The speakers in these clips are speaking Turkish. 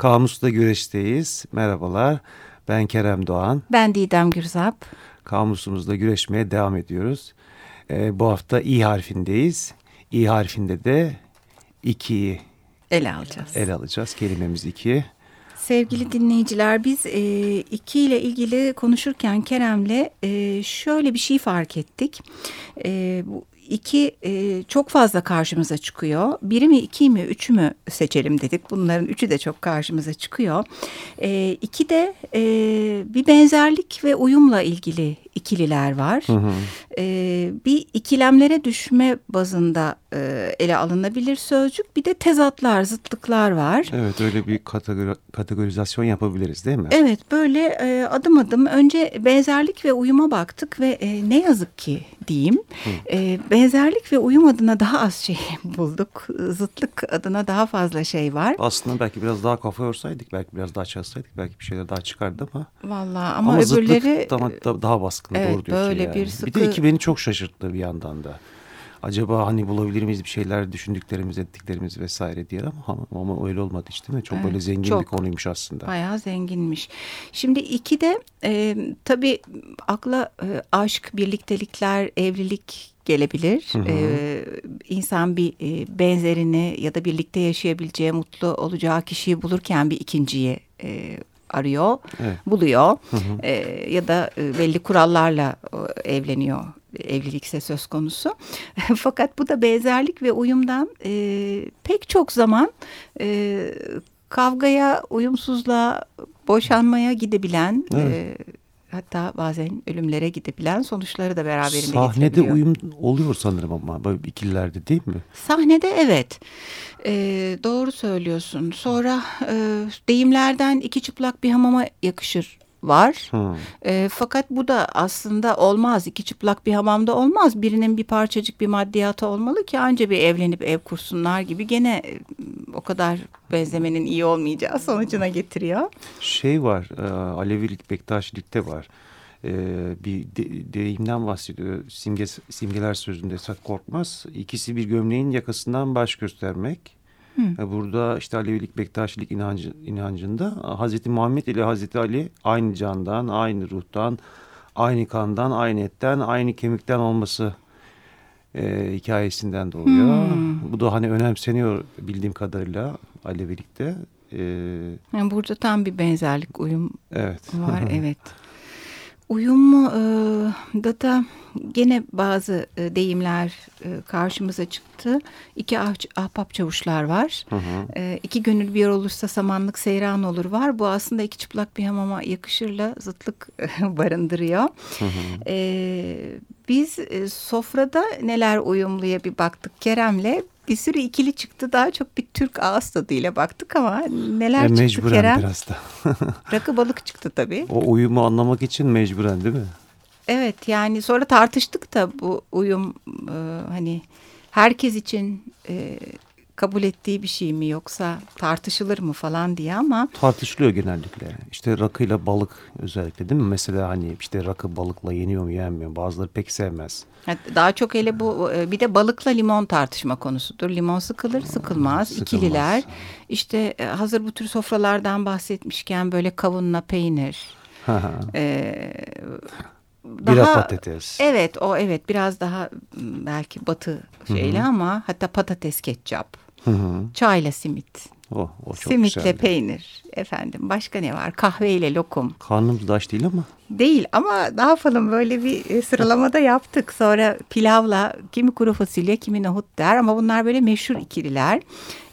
Kamus'ta güreşteyiz. Merhabalar. Ben Kerem Doğan. Ben Didem Gürzap. Kamusumuzda güreşmeye devam ediyoruz. Ee, bu hafta İ harfindeyiz. İ harfinde de ikiyi ele alacağız. Ele alacağız. Kelimemiz iki. Sevgili dinleyiciler biz e, iki ile ilgili konuşurken Kerem'le e, şöyle bir şey fark ettik. E, bu iki e, çok fazla karşımıza çıkıyor. Biri mi iki mi üçü mü seçelim dedik. Bunların üçü de çok karşımıza çıkıyor. E, iki de e, bir benzerlik ve uyumla ilgili ikililer var. Hı hı. E, bir ikilemlere düşme bazında e, ele alınabilir sözcük. Bir de tezatlar, zıtlıklar var. Evet öyle bir kategori, kategorizasyon yapabiliriz değil mi? Evet böyle e, adım adım önce benzerlik ve uyuma baktık ve e, ne yazık ki diyeyim. E, benzerlik ve uyum adına daha az şey bulduk. Zıtlık adına daha fazla şey var. Aslında belki biraz daha kafa yorsaydık, belki biraz daha çalışsaydık belki bir şeyler daha çıkardı ama. Vallahi ama, ama öbürleri daha, daha baskın evet, doğru diyorsun böyle yani. Bir, sıkı... bir de iki beni çok şaşırttı bir yandan da acaba hani bulabilir miyiz bir şeyler düşündüklerimiz ettiklerimiz vesaire diye ama, ama öyle olmadı işte mi? Çok evet, böyle zengin çok, bir konuymuş aslında. Bayağı zenginmiş. Şimdi iki de e, tabii akla e, aşk, birliktelikler, evlilik gelebilir. Hı hı. Ee, insan bir e, benzerini ya da birlikte yaşayabileceği, mutlu olacağı kişiyi bulurken bir ikinciyi e, arıyor, evet. buluyor hı hı. E, ya da e, belli kurallarla e, evleniyor evlilikse söz konusu. Fakat bu da benzerlik ve uyumdan e, pek çok zaman e, kavgaya, uyumsuzluğa, boşanmaya gidebilen... Evet. E, hatta bazen ölümlere gidebilen sonuçları da beraberinde Sahnede uyum oluyor sanırım ama böyle ikililerde değil mi? Sahnede evet. Ee, doğru söylüyorsun. Sonra e, deyimlerden iki çıplak bir hamama yakışır var. Hmm. E, fakat bu da aslında olmaz. İki çıplak bir hamamda olmaz. Birinin bir parçacık bir maddiyatı olmalı ki anca bir evlenip ev kursunlar gibi gene e, o kadar benzemenin iyi olmayacağı sonucuna getiriyor. Şey var, e, Alevilik, Bektaşilikte var. E, bir de, deyimden bahsediyor. Simge, simgeler sözünde Korkmaz. İkisi bir gömleğin yakasından baş göstermek Hı. Burada işte Alevilik, Bektaşilik inancı, inancında Hazreti Muhammed ile Hazreti Ali aynı candan, aynı ruhtan, aynı kandan, aynı etten, aynı kemikten olması e, hikayesinden doğuyor. Hmm. Bu da hani önemseniyor bildiğim kadarıyla Alevilikte. E, yani burada tam bir benzerlik, uyum evet. var. evet. Uyum e, da da gene bazı e, deyimler e, karşımıza çıktı. İki ah, ahbap çavuşlar var. Hı hı. İki gönül bir olursa samanlık seyran olur var. Bu aslında iki çıplak bir hamama yakışırla zıtlık barındırıyor. Hı hı. Biz sofrada neler uyumluya bir baktık Kerem'le bir sürü ikili çıktı. Daha çok bir Türk ağız tadıyla baktık ama neler e, çıktı Kerem? biraz da. Rakı balık çıktı tabii. O uyumu anlamak için mecburen değil mi? Evet yani sonra tartıştık da bu uyum e, hani herkes için e, kabul ettiği bir şey mi yoksa tartışılır mı falan diye ama. Tartışılıyor genellikle. İşte rakıyla balık özellikle değil mi? Mesela hani işte rakı balıkla yeniyor mu yenmiyor bazıları pek sevmez. Daha çok hele bu e, bir de balıkla limon tartışma konusudur. Limon sıkılır sıkılmaz. sıkılmaz. İkililer işte e, hazır bu tür sofralardan bahsetmişken böyle kavunla peynir. ee, daha, Bira patates. Evet o evet biraz daha belki batı şeyli Hı -hı. ama hatta patates ketçap. Hı hı. Çayla simit. Oh, o çok Simitle güzeldi. peynir. Efendim başka ne var? Kahveyle lokum. Karnımız da aç değil ama. Değil ama ne yapalım böyle bir e, sıralamada yaptık. Sonra pilavla kimi kuru fasulye kimi nohut der ama bunlar böyle meşhur ikililer.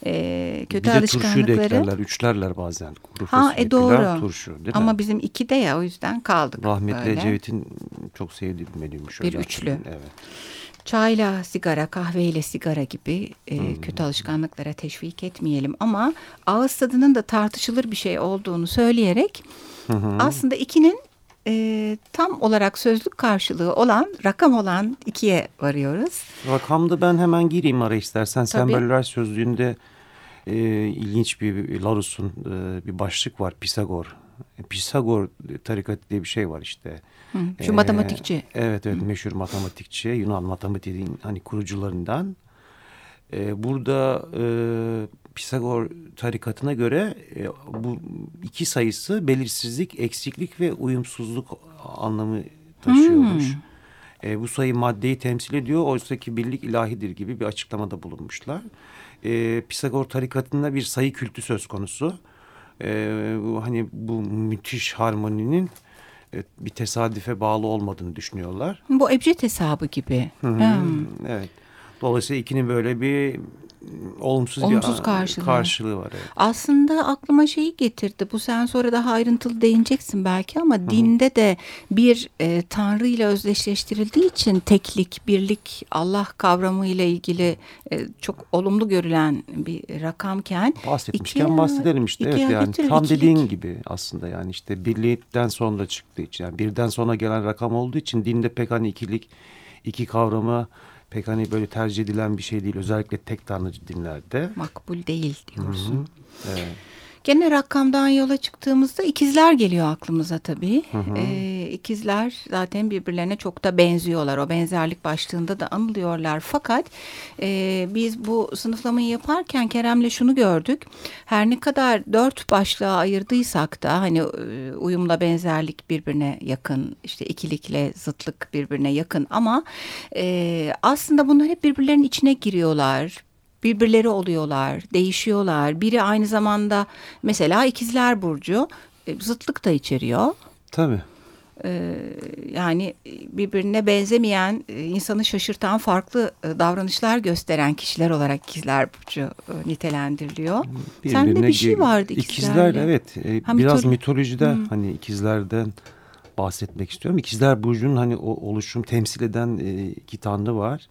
Ee, kötü bir de turşuyu da eklerler, üçlerler bazen. Kuru ha, e doğru. Pilav, turşu değil Ama mi? bizim iki de ya o yüzden kaldık. Rahmetli Ecevit'in çok sevdiği bir menüymüş. Bir üçlü. Evet çayla sigara, kahveyle sigara gibi e, hmm. kötü alışkanlıklara teşvik etmeyelim. Ama ağız tadının da tartışılır bir şey olduğunu söyleyerek hmm. aslında ikinin e, tam olarak sözlük karşılığı olan rakam olan ikiye varıyoruz. Rakamda ben hemen gireyim ara istersen. Tabii. Semboller sözlüğünde e, ilginç bir Larus'un e, bir başlık var Pisagor. E, Pisagor tarikatı diye bir şey var işte. Hı, şu ee, matematikçi. Evet evet Hı. meşhur matematikçi Yunan matematiğin hani kurucularından. Ee, burada e, Pisagor tarikatına göre e, bu iki sayısı belirsizlik, eksiklik ve uyumsuzluk anlamı taşıyormuş. Hmm. E, bu sayı maddeyi temsil ediyor. Oysa ki birlik ilahidir gibi bir açıklamada bulunmuşlar. E, Pisagor tarikatında bir sayı kültü söz konusu. E, bu, hani bu müthiş harmoninin e, bir tesadüfe bağlı olmadığını düşünüyorlar. Bu ebced hesabı gibi. Hı -hı. Hmm. Evet. Dolayısıyla ikinin böyle bir olumsuz, olumsuz bir karşılığı. karşılığı var. Evet. Aslında aklıma şeyi getirdi. Bu sen sonra daha ayrıntılı değineceksin belki ama Hı. dinde de bir e, Tanrı ile özdeşleştirildiği için teklik, birlik, Allah kavramı ile ilgili e, çok olumlu görülen bir rakamken. Bahsetmişken iki, bahsedelim işte. Evet yani tam ikilik. dediğin gibi aslında yani işte birlikten sonra çıktığı için yani birden sonra gelen rakam olduğu için dinde pek hani ikilik, iki kavramı pek hani böyle tercih edilen bir şey değil. Özellikle tek tanrıcı dinlerde. Makbul değil diyorsun. Hı -hı. Evet. Gene rakamdan yola çıktığımızda ikizler geliyor aklımıza tabii. Hı hı. Ee, ikizler zaten birbirlerine çok da benziyorlar. O benzerlik başlığında da anılıyorlar. Fakat e, biz bu sınıflamayı yaparken Kerem'le şunu gördük. Her ne kadar dört başlığa ayırdıysak da hani e, uyumla benzerlik birbirine yakın, işte ikilikle zıtlık birbirine yakın ama e, aslında bunlar hep birbirlerinin içine giriyorlar birbirleri oluyorlar, değişiyorlar. Biri aynı zamanda mesela ikizler burcu e, zıtlık da içeriyor. Tabii. Ee, yani birbirine benzemeyen, e, insanı şaşırtan farklı e, davranışlar gösteren kişiler olarak ikizler burcu nitelendiriliyor. Birbirine Sende bir şey vardı ikizlerle. İkizler evet. Ha, biraz mitolo mitolojide hmm. hani ikizlerden bahsetmek istiyorum. İkizler burcunun hani o oluşum temsil eden iki tanrı var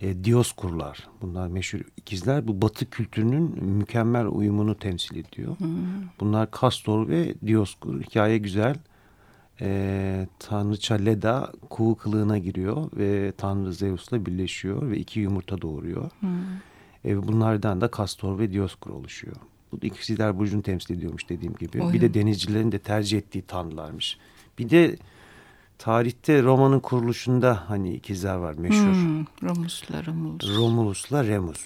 e, Dioskurlar. Bunlar meşhur ikizler. Bu batı kültürünün mükemmel uyumunu temsil ediyor. Hmm. Bunlar Kastor ve Dioskur. Hikaye güzel. E, Tanrıça Leda kuğu kılığına giriyor ve Tanrı Zeus'la birleşiyor ve iki yumurta doğuruyor. Hmm. E, bunlardan da Kastor ve Dioskur oluşuyor. Bu ikizler burcunu temsil ediyormuş dediğim gibi. Oyun. Bir de denizcilerin de tercih ettiği tanrılarmış. Bir de tarihte Roma'nın kuruluşunda hani ikizler var meşhur. Hmm, Romus'la Romulus. Romulus'la Remus.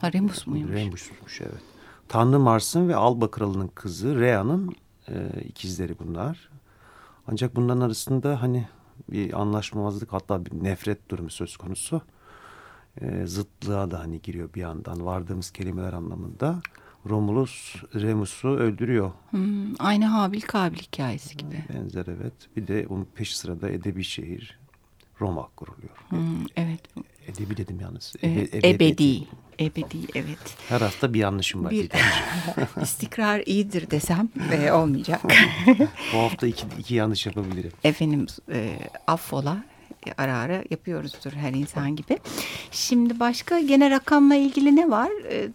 Ha, Remus muymuş? Remus'muş evet. Tanrı Mars'ın ve Alba Kralı'nın kızı Rhea'nın e, ikizleri bunlar. Ancak bunların arasında hani bir anlaşmazlık hatta bir nefret durumu söz konusu. E, zıtlığa da hani giriyor bir yandan vardığımız kelimeler anlamında. Romulus Remus'u öldürüyor. Hmm, aynı Habil Kabil hikayesi gibi. Benzer evet. Bir de onun peş sırada edebi şehir Roma kuruluyor. Hmm, evet. Edebi dedim yalnız. Ebe, ebedi. ebedi. Ebedi evet. Her hafta bir yanlışım var. Bir, istikrar iyidir desem e, olmayacak. Bu hafta iki, iki yanlış yapabilirim. Efendim e, affola ara ara yapıyoruzdur her insan gibi. Şimdi başka gene rakamla ilgili ne var? Ee,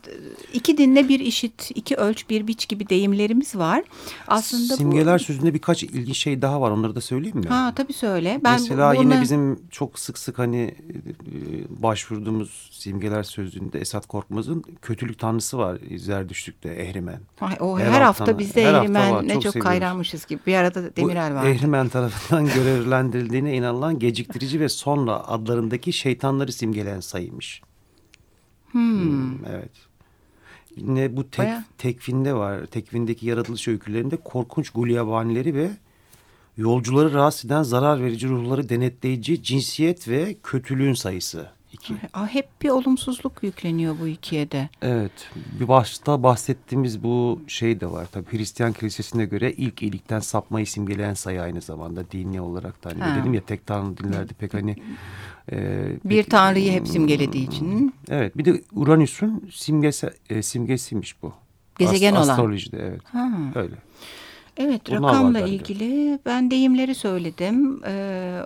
iki dinle bir işit, iki ölç bir biç gibi deyimlerimiz var. Aslında Simgeler bu... sözünde birkaç ilginç şey daha var. Onları da söyleyeyim mi? Ha tabii söyle. Ben Mesela bunu... yine bizim çok sık sık hani e, başvurduğumuz simgeler sözünde Esat Korkmaz'ın kötülük tanrısı var Zerdüştlük'te Ehrimen. Ay, o her, her hafta bizde Ehrimen ne çok, çok hayranmışız gibi. Bir arada Demirel var. Ehrimen tarafından görevlendirildiğine inanılan gecikti biriktirici ve sonra adlarındaki şeytanları simgeleyen sayıymış. Hmm. Hmm, evet. Yine bu tek, tekvinde var. Tekvindeki yaratılış öykülerinde korkunç gulyabanileri ve yolcuları rahatsız eden zarar verici ruhları denetleyici cinsiyet ve kötülüğün sayısı. İki. Hep bir olumsuzluk yükleniyor bu ikiye de. Evet. Bir başta bahsettiğimiz bu şey de var. Tabii Hristiyan kilisesine göre ilk iyilikten sapmayı simgeleyen sayı aynı zamanda dini olarak da. Hani dedim ya tek tanrı dinlerde pek hani... E, bir tanrıyı hep simgelediği için. Evet. Bir de Uranüs'ün simgesi, e, simgesiymiş bu. Gezegen Ast olan. Astrolojide evet. Ha. Öyle. Evet Bunlar rakamla ilgili ben deyimleri söyledim. Ee,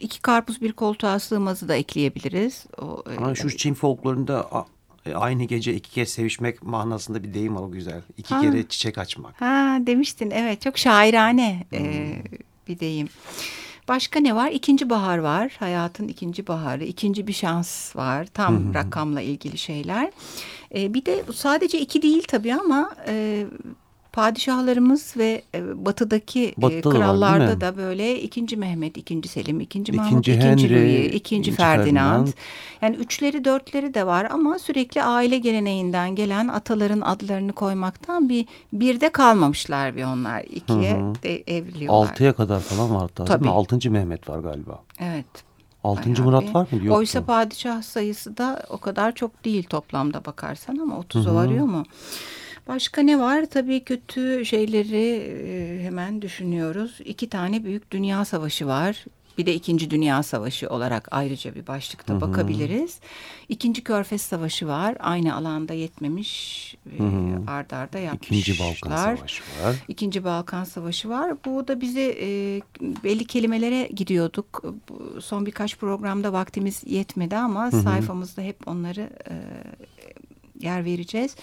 iki karpuz bir koltuğa sığmazı da ekleyebiliriz. O, e, Ama şu Çin folklorunda e, aynı gece iki kez sevişmek manasında bir deyim var o güzel. İki ha. kere çiçek açmak. Ha demiştin evet çok şairane e, hmm. e, bir deyim. Başka ne var? İkinci bahar var. Hayatın ikinci baharı. ikinci bir şans var. Tam rakamla ilgili şeyler. E, bir de sadece iki değil tabii ama... E, padişahlarımız ve e, batıdaki Batı'da e, da var, krallarda da böyle ikinci Mehmet, ikinci Selim, ikinci Mahmut, İkinci ikinci Henry, Louis, ikinci, ikinci Ferdinand. Ferdinand. Yani üçleri dörtleri de var ama sürekli aile geleneğinden gelen ataların adlarını koymaktan bir birde kalmamışlar bir onlar. İkiye Hı hı. de evriliyorlar. Altıya kadar falan var hatta değil Tabii. mi? Altıncı Mehmet var galiba. Evet. Altıncı Murat bir. var mı? Yok. Oysa padişah sayısı da o kadar çok değil toplamda bakarsan ama 30'a Hı hı. varıyor mu? Başka ne var? Tabii kötü şeyleri e, hemen düşünüyoruz. İki tane büyük dünya savaşı var. Bir de İkinci Dünya Savaşı olarak ayrıca bir başlıkta Hı hı. bakabiliriz. İkinci Körfez Savaşı var. Aynı alanda yetmemiş. e, Hı hı. Ard arda yapmışlar. İkinci Balkan Savaşı var. İkinci Balkan Savaşı var. Bu da bize e, belli kelimelere gidiyorduk. Son birkaç programda vaktimiz yetmedi ama hı. sayfamızda hep onları e, yer vereceğiz.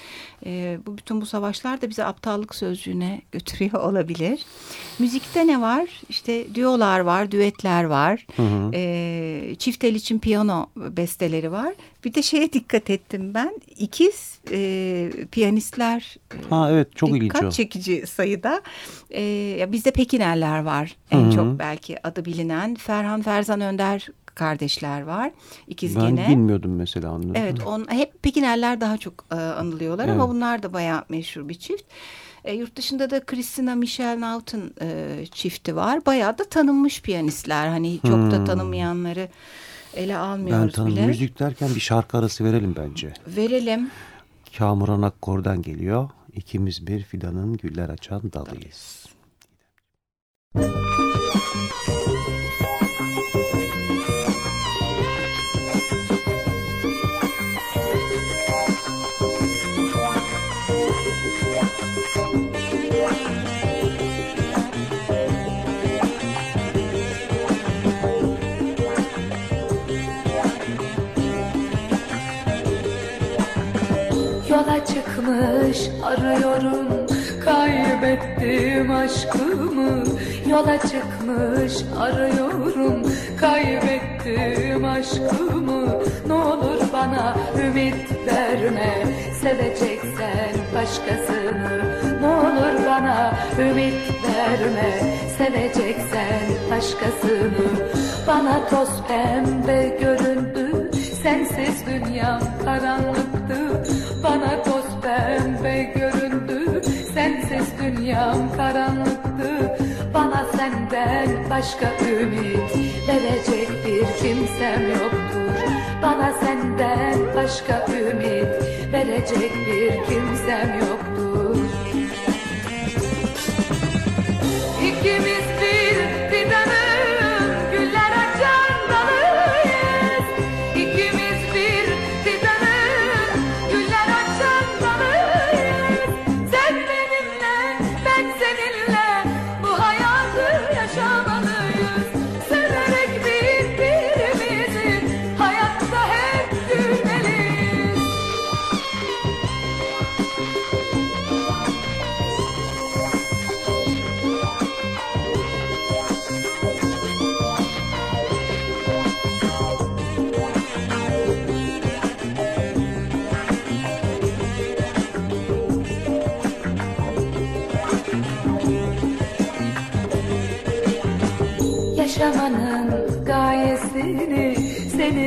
E, bu bütün bu savaşlar da bize aptallık sözcüğüne götürüyor olabilir. Müzikte ne var? İşte düolar var, düetler var. Hı hı. E, çift el için piyano besteleri var. Bir de şeye dikkat ettim ben. İkiz e, piyanistler e, Ha evet çok ilginç dikkat o. çekici sayıda. Ya bizde Pekinerler var en Hı hı. çok belki adı bilinen. Ferhan Ferzan Önder kardeşler var. İkiz Ben gene. bilmiyordum mesela onu. Evet on, hep Pekinerler daha çok e, anılıyorlar ama Evet. bunlar da bayağı meşhur bir çift. E, yurt dışında da Christina Michelle Naut'un e, çifti var. Bayağı da tanınmış piyanistler. Hani çok da Hmm. tanımayanları ele Ben almıyoruz tanım bile. müzik derken bir şarkı arası verelim bence. Verelim. Kamuran Akkor'dan geliyor. İkimiz bir fidanın güller açan dalıyız. Yola çıkmış arıyorum kaybettim aşkımı. Yola çıkmış arıyorum kaybettim aşkımı. Ne olur bana ümit verme seveceksen başkasını. Ne olur bana ümit verme seveceksen başkasını. Bana toz pembe göründü sensiz dünyam karanlıktı pembe göründü. Sensiz dünyam karanlıktı. Bana senden başka ümit Verecek bir kimsem yoktur. Bana senden başka ümit Verecek bir kimsem yoktur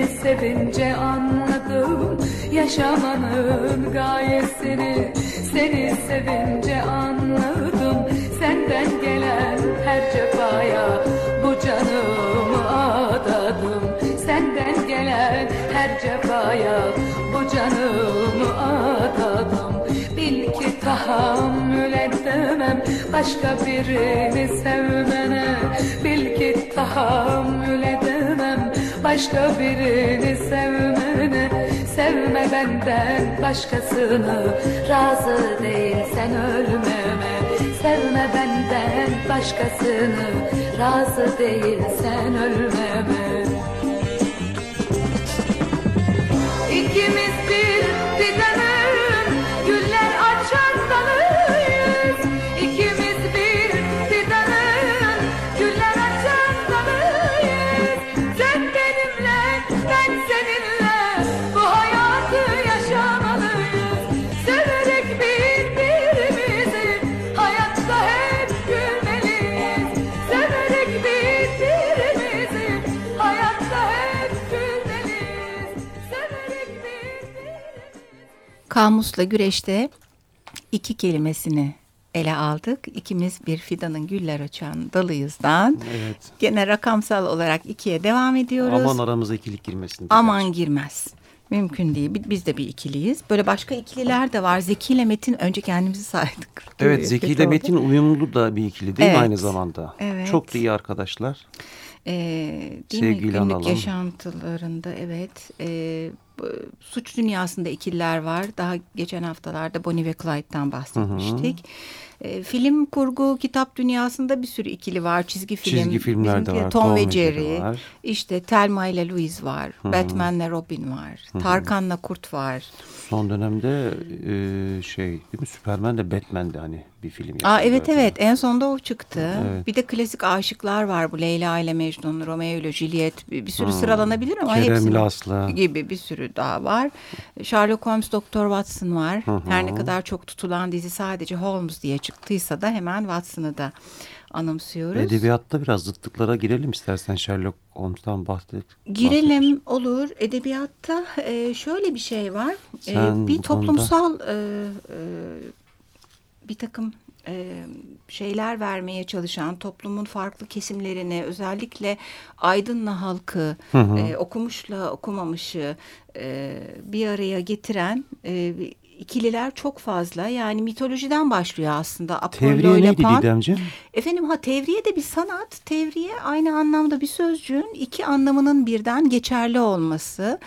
seni sevince anladım Yaşamanın gayesini. Seni sevince anladım Senden gelen her cefaya bu canımı adadım. Senden gelen her cefaya bu canımı adadım. Bil ki tahammül edemem başka birini sevmene. Bil ki tahammül edemem başka birini sevmene Sevme benden başkasını. Razı değilsen ölmeme Sevme benden başkasını. Razı değilsen ölmeme Kamusla güreşte iki kelimesini ele aldık. İkimiz bir fidanın güller açan dalıyızdan. Evet. Gene rakamsal olarak ikiye devam ediyoruz. Aman aramıza ikilik girmesin. Aman girmez. Mümkün değil. Bi- Biz de bir ikiliyiz. Böyle başka ikililer de var. Zeki ile Metin önce kendimizi saydık. Evet Zeki ile. Metin uyumlu da bir ikili değil mi Evet. aynı zamanda? Evet. Çok da iyi arkadaşlar. Ee, değil mi? Sevgiyle Günlük analım. yaşantılarında evet. Bu- suç dünyasında ikililer var. Daha geçen haftalarda Bonnie ve Clyde'dan bahsetmiştik. Ee, film kurgu, kitap dünyasında bir sürü ikili var. Çizgi film. Çizgi filmler de var, Tom, Tom ve Jerry. Var. İşte Thelma ile Louise var. Batman'le Robin var. Tarkan'la Kurt var. Son dönemde e, şey değil mi Superman de Batman de hani bir film Aa, evet evet en sonda o çıktı. Evet. Bir de klasik aşıklar var bu Leyla ile Mecnun, Romeo ile Juliet bir, bir sürü sıralanabilir ama Kerem hepsinin Lasla. gibi bir sürü daha var. Sherlock Holmes, Doktor Watson var. Her ne kadar çok tutulan dizi sadece Holmes diye çıktıysa da hemen Watson'ı da anımsıyoruz. Edebiyatta biraz zıtlıklara girelim istersen Sherlock Holmes'tan bahset. Girelim olur. Edebiyatta e, şöyle bir şey var. E, Sen bir bu toplumsal e, e, bir takım e, şeyler vermeye çalışan toplumun farklı kesimlerini özellikle aydınla halkı e, okumuşla okumamışı e, bir araya getiren e, ikililer çok fazla. Yani mitolojiden başlıyor aslında. Apollo Tevriye neydi Pan. Didemciğim? Efendim ha tevriye de bir sanat. Tevriye aynı anlamda bir sözcüğün iki anlamının birden geçerli olması.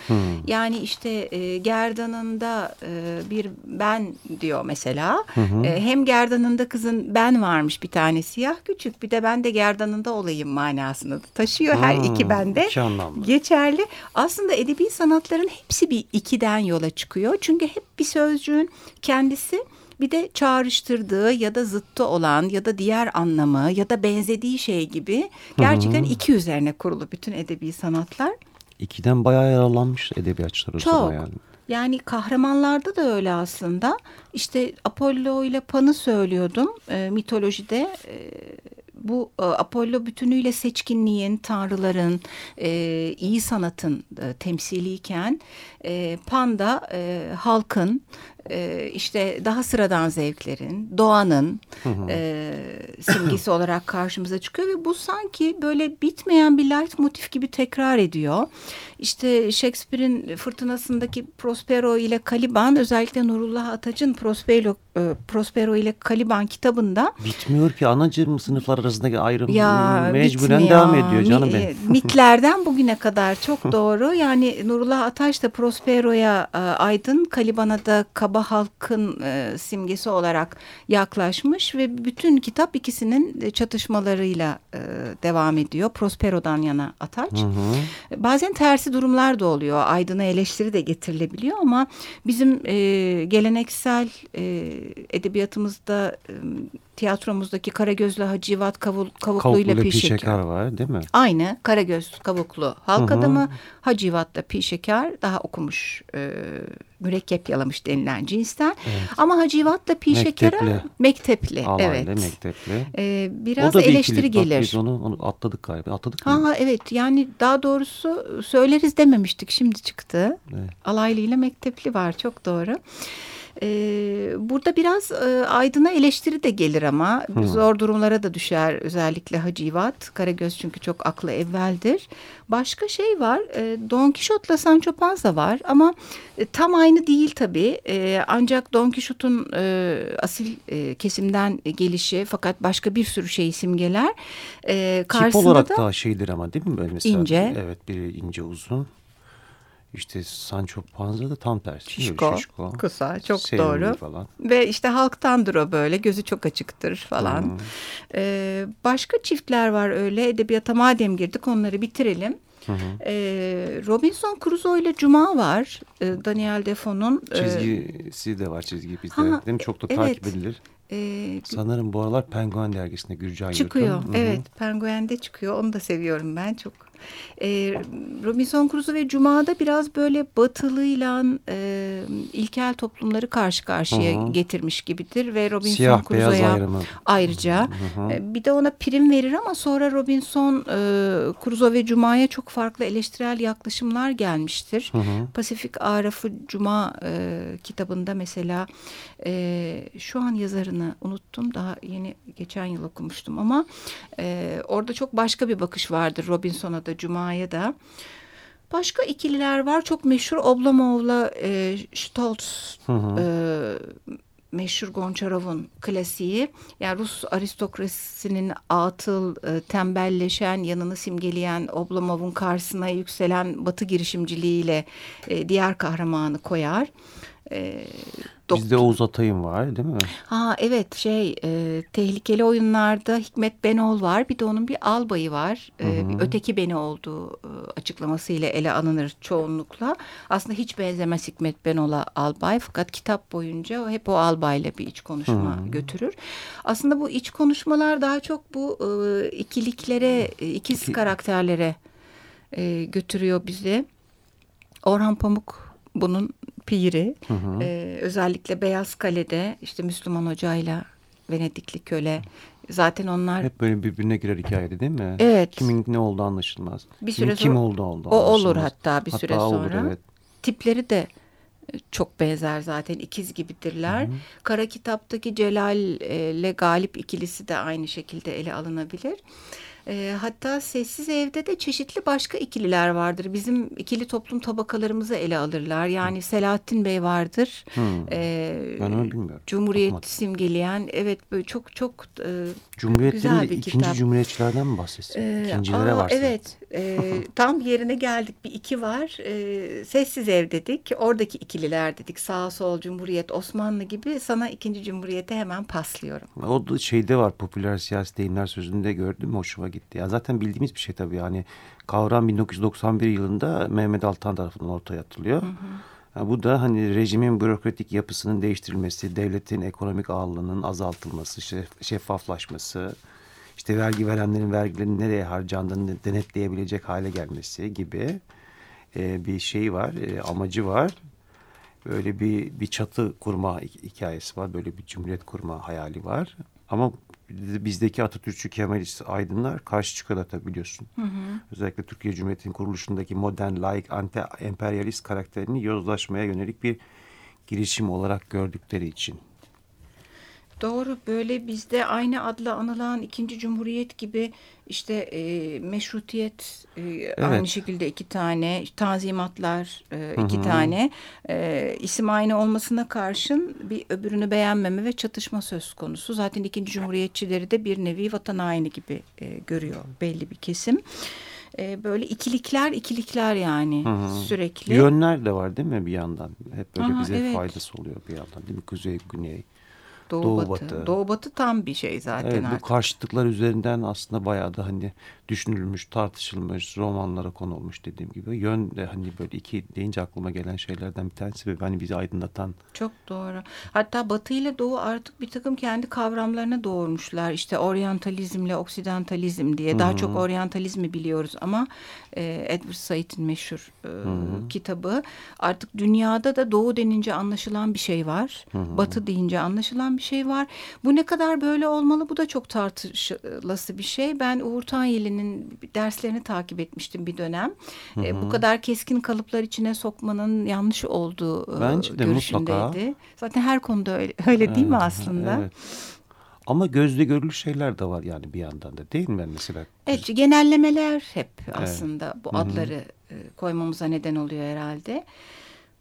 Yani işte e, gerdanında e, bir ben diyor mesela. E, hem gerdanında kızın ben varmış bir tane siyah küçük bir de ben de gerdanında olayım manasını taşıyor. Her Hmm, iki bende iki anlamlı. geçerli. Aslında edebi sanatların hepsi bir ikiden yola çıkıyor. Çünkü hep bir sözcüğün kendisi bir de çağrıştırdığı ya da zıttı olan ya da diğer anlamı ya da benzediği şey gibi gerçekten iki üzerine kurulu bütün edebi sanatlar. İkiden bayağı yararlanmış edebiyatçılar o Çok. zaman yani. Yani kahramanlarda da öyle aslında. İşte Apollo ile Pan'ı söylüyordum e, mitolojide. e, bu e, Apollo bütünüyle seçkinliğin, tanrıların, e, iyi sanatın e, temsiliyken e, Pan da e, halkın, e, işte daha sıradan zevklerin, doğanın e, simgesi olarak karşımıza çıkıyor ve bu sanki böyle bitmeyen bir leitmotif gibi tekrar ediyor. İşte Shakespeare'in Fırtınası'ndaki Prospero ile Caliban özellikle Nurullah Ataç'ın Prospero, e, Prospero ile Caliban kitabında Bitmiyor ki anacığım sınıflar arasındaki ayrım ya mecburen bitmiyor. devam ediyor canım benim. e, Mitlerden bugüne kadar çok doğru. Yani Nurullah Ataş da Prospero'ya e, aydın, Kaliban'a da kaba halkın e, simgesi olarak yaklaşmış ve bütün kitap ikisinin e, çatışmalarıyla e, devam ediyor. Prospero'dan yana Ataç. Bazen tersi durumlar da oluyor. Aydın'a eleştiri de getirilebiliyor ama bizim e, geleneksel e, edebiyatımızda e, tiyatromuzdaki Karagözlü Hacivat Kavul, Kavuklu ile Kavuklu Pi pi Şeker. var değil mi? Aynı Karagöz Kavuklu halk adamı Hacivat'ta Pi Şeker daha okumuş e, mürekkep yalamış denilen cinsten. Ama Hacivat'la Pi Şeker'e Mektepli. mektepli. Alaylı, evet. mektepli. E, O biraz da bir eleştiri ikili. Bak gelir. Biz onu, onu atladık galiba. Atladık mı? Ha evet yani daha doğrusu söyleriz dememiştik şimdi çıktı. Evet. Alaylı ile mektepli var çok doğru. Ee, burada biraz e, Aydın'a eleştiri de gelir ama zor durumlara da düşer özellikle Hacivat. Karagöz çünkü çok aklı evveldir. Başka şey var e, Don Quixote'la Sancho Panza var ama e, tam aynı değil tabii. E, ancak Don Quixote'un e, asil e, kesimden gelişi fakat başka bir sürü şey simgeler. E, Tip olarak da daha şeydir ama değil mi? Böyle mesela, İnce. Evet biri ince uzun. İşte Sancho Panza da tam tersi. Şişko, Şişko. kısa, çok Sevimli doğru. Falan. Ve işte halktandır o böyle gözü çok açıktır falan. Ee, başka çiftler var öyle edebiyata madem girdik onları bitirelim. Ee, Robinson Crusoe ile Cuma var. Ee, Daniel Defoe'nun. e, Çizgisi de var çizgi bizde. ha, değil mi? Çok da evet. takip edilir. e, Sanırım bu aralar Penguen dergisinde Gürcan çıkıyor. Hı hı. Evet, Penguen'de çıkıyor. Onu da seviyorum ben çok. E, Robinson Crusoe ve Cuma'da biraz böyle batılıyla e, ilkel toplumları karşı karşıya Hı hı. getirmiş gibidir ve Robinson Crusoe'ya ayrıca Hı hı. e, bir de ona prim verir ama sonra Robinson e, Crusoe ve Cuma'ya çok farklı eleştirel yaklaşımlar gelmiştir. Hı hı. Pasifik Arafı Cuma e, kitabında mesela e, şu an yazarını unuttum daha yeni geçen yıl okumuştum ama e, orada çok başka bir bakış vardır Robinson'a da Cuma'ya da. Başka ikililer var çok meşhur Oblomov'la e, Stoltz Hı hı. e, meşhur Gonçarov'un klasiği. Yani Rus aristokrasisinin atıl, e, tembelleşen, yanını simgeleyen Oblomov'un karşısına yükselen Batı girişimciliğiyle e, diğer kahramanı koyar. E, Bizde Oğuz Atay'ın var değil mi? Ha evet şey e, tehlikeli oyunlarda Hikmet Benol var bir de onun bir albayı var. E, bir öteki beni olduğu e, açıklamasıyla ele alınır çoğunlukla. Aslında hiç benzemez Hikmet Benol'a albay fakat kitap boyunca o hep o albayla bir iç konuşma götürür. Aslında bu iç konuşmalar daha çok bu e, ikiliklere e, ikiz İki- karakterlere e, götürüyor bizi. Orhan Pamuk bunun piri. Ee, özellikle Beyaz Kale'de işte Müslüman Hoca'yla Venedikli köle. Zaten onlar Hep böyle birbirine girer hikayede değil mi? Evet. Kimin ne olduğu anlaşılmaz. Bir Kimin süre kim sonra- oldu oldu o olur hatta bir süre Hatta sonra. olur evet. tipleri de e, çok benzer zaten ikiz gibidirler. Kara Kitap'taki Celal e, ile Galip ikilisi de aynı şekilde ele alınabilir. E, hatta Sessiz Ev'de de çeşitli başka ikililer vardır. Bizim ikili toplum tabakalarımızı ele alırlar. Yani Selahattin Bey vardır. Hmm. E, Ben onu bilmiyorum. Cumhuriyet Okumadım. simgeleyen evet böyle çok çok e, Cumhuriyetlerin güzel bir ikinci kitap. cumhuriyetçilerden mi bahsetsin? Ee, İkincilere aa, varsa. Evet. Ee, tam yerine geldik. Bir iki var. Ee, sessiz ev dedik. Oradaki ikililer dedik. Sağ sol Cumhuriyet Osmanlı gibi. Sana ikinci Cumhuriyete hemen paslıyorum. O da şeyde var popüler siyasi deyimler sözünde gördüm hoşuma gitti. Ya zaten bildiğimiz bir şey tabii yani kavram 1991 yılında Mehmet Altan tarafından ortaya atılıyor. Ya bu da hani rejimin bürokratik yapısının değiştirilmesi, devletin ekonomik ağırlığının azaltılması, şef- şeffaflaşması, işte vergi verenlerin vergilerin nereye harcandığını denetleyebilecek hale gelmesi gibi e, bir şey var, e, amacı var. Böyle bir bir çatı kurma hi- hikayesi var. Böyle bir cumhuriyet kurma hayali var. Ama bizdeki Atatürkçü Kemalist aydınlar karşı çıkıyorlar tabii biliyorsun. Özellikle Türkiye Cumhuriyeti'nin kuruluşundaki modern, laik, anti-emperyalist karakterini yozlaşmaya yönelik bir girişim olarak gördükleri için. Doğru böyle bizde aynı adla anılan ikinci cumhuriyet gibi işte e, meşrutiyet e, aynı şekilde iki tane tanzimatlar e, iki tane e, isim aynı olmasına karşın bir öbürünü beğenmeme ve çatışma söz konusu. Zaten ikinci cumhuriyetçileri de bir nevi vatan haini gibi e, görüyor belli bir kesim. E, böyle ikilikler ikilikler yani sürekli. Yönler de var değil mi bir yandan? Hep böyle Aha, bize evet. faydası oluyor bir yandan değil mi? Kuzey, güney. Doğu, Doğu batı. batı. Doğu batı tam bir şey zaten Evet, bu artık. karşıtlıklar üzerinden aslında bayağı da hani düşünülmüş, tartışılmış, romanlara konulmuş dediğim gibi. Yön de hani böyle iki deyince aklıma gelen şeylerden bir tanesi ve hani bizi aydınlatan. Çok doğru. Hatta Batı ile Doğu artık bir takım kendi kavramlarını doğurmuşlar. İşte oryantalizmle oksidantalizm diye. Daha çok oryantalizmi biliyoruz ama e, Edward Said'in meşhur e, kitabı. Artık dünyada da Doğu denince anlaşılan bir şey var. Batı deyince anlaşılan bir şey var. Bu ne kadar böyle olmalı bu da çok tartışılası bir şey. Ben Uğur Tanyeli'nin derslerini takip etmiştim bir dönem. E, bu kadar keskin kalıplar içine sokmanın yanlış olduğu e, Bence de görüşündeydi. mutlaka. Zaten her konuda öyle, öyle değil mi aslında? Evet. Ama gözle görülür şeyler de var yani bir yandan da değil mi mesela? Evet, genellemeler hep aslında bu adları e, koymamıza neden oluyor herhalde.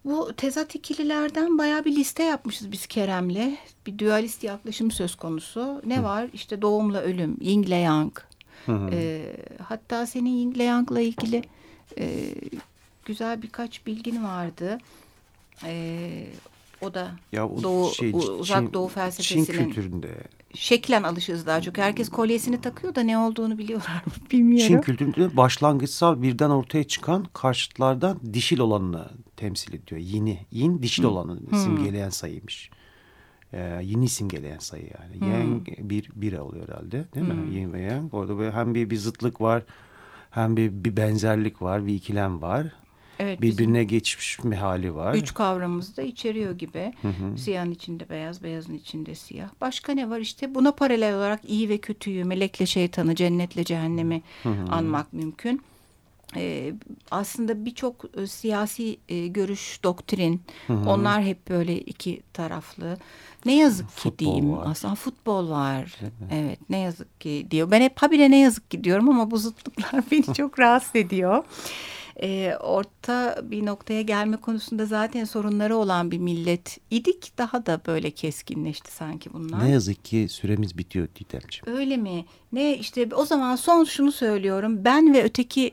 Bu tezat ikililerden bayağı bir liste yapmışız biz Kerem'le. Bir dualist yaklaşım söz konusu. Ne var? İşte doğumla ölüm, yin ile yang. E, hatta senin yin ile yangla ilgili e, güzel birkaç bilgin vardı. E, o da Ya o doğu, şey, uzak Çin- doğu Çin felsefesinin kültüründe, şeklen alışığız daha çok. Herkes kolyesini takıyor da ne olduğunu biliyorlar mı bilmiyorum. Çin kültüründe başlangıçsal birden ortaya çıkan karşıtlardan dişil olanını temsil ediyor. Yini, yin dişil olanı simgeleyen sayıymış. E, yeni simgeleyen sayı yani. Hmm. Yang bir bira oluyor herhalde değil mi? Hmm. Yin ve yang. Orada böyle hem bir, bir zıtlık var hem bir, bir benzerlik var, bir ikilem var. Evet, Birbirine geçmiş bir hali var. üç kavramımızı da içeriyor gibi. Hı hı. Siyahın içinde beyaz, beyazın içinde siyah. Başka ne var işte? Buna paralel olarak iyi ve kötüyü, melekle şeytanı, cennetle cehennemi anmak mümkün. Ee, aslında birçok e, siyasi e, görüş, doktrin, onlar hep böyle iki taraflı. Ne yazık ki Futbol diyeyim var. aslında futbol var. Evet ne yazık ki diyor. Ben hep habire ne yazık ki diyorum ama bu zıtlıklar beni çok rahatsız ediyor. Ee, orta bir noktaya gelme konusunda zaten sorunları olan bir millet idik. Daha da böyle keskinleşti sanki bunlar. Ne yazık ki süremiz bitiyor Didemciğim. Öyle mi? Ne işte o zaman son şunu söylüyorum. Ben ve öteki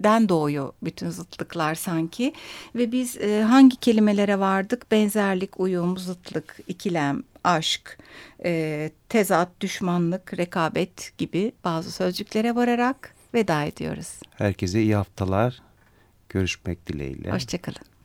den doğuyor bütün zıtlıklar sanki ve biz e, hangi kelimelere vardık? Benzerlik, uyum, zıtlık, ikilem, aşk, e, tezat, düşmanlık, rekabet gibi bazı sözcüklere vararak veda ediyoruz. Herkese iyi haftalar. Görüşmek dileğiyle. Hoşçakalın.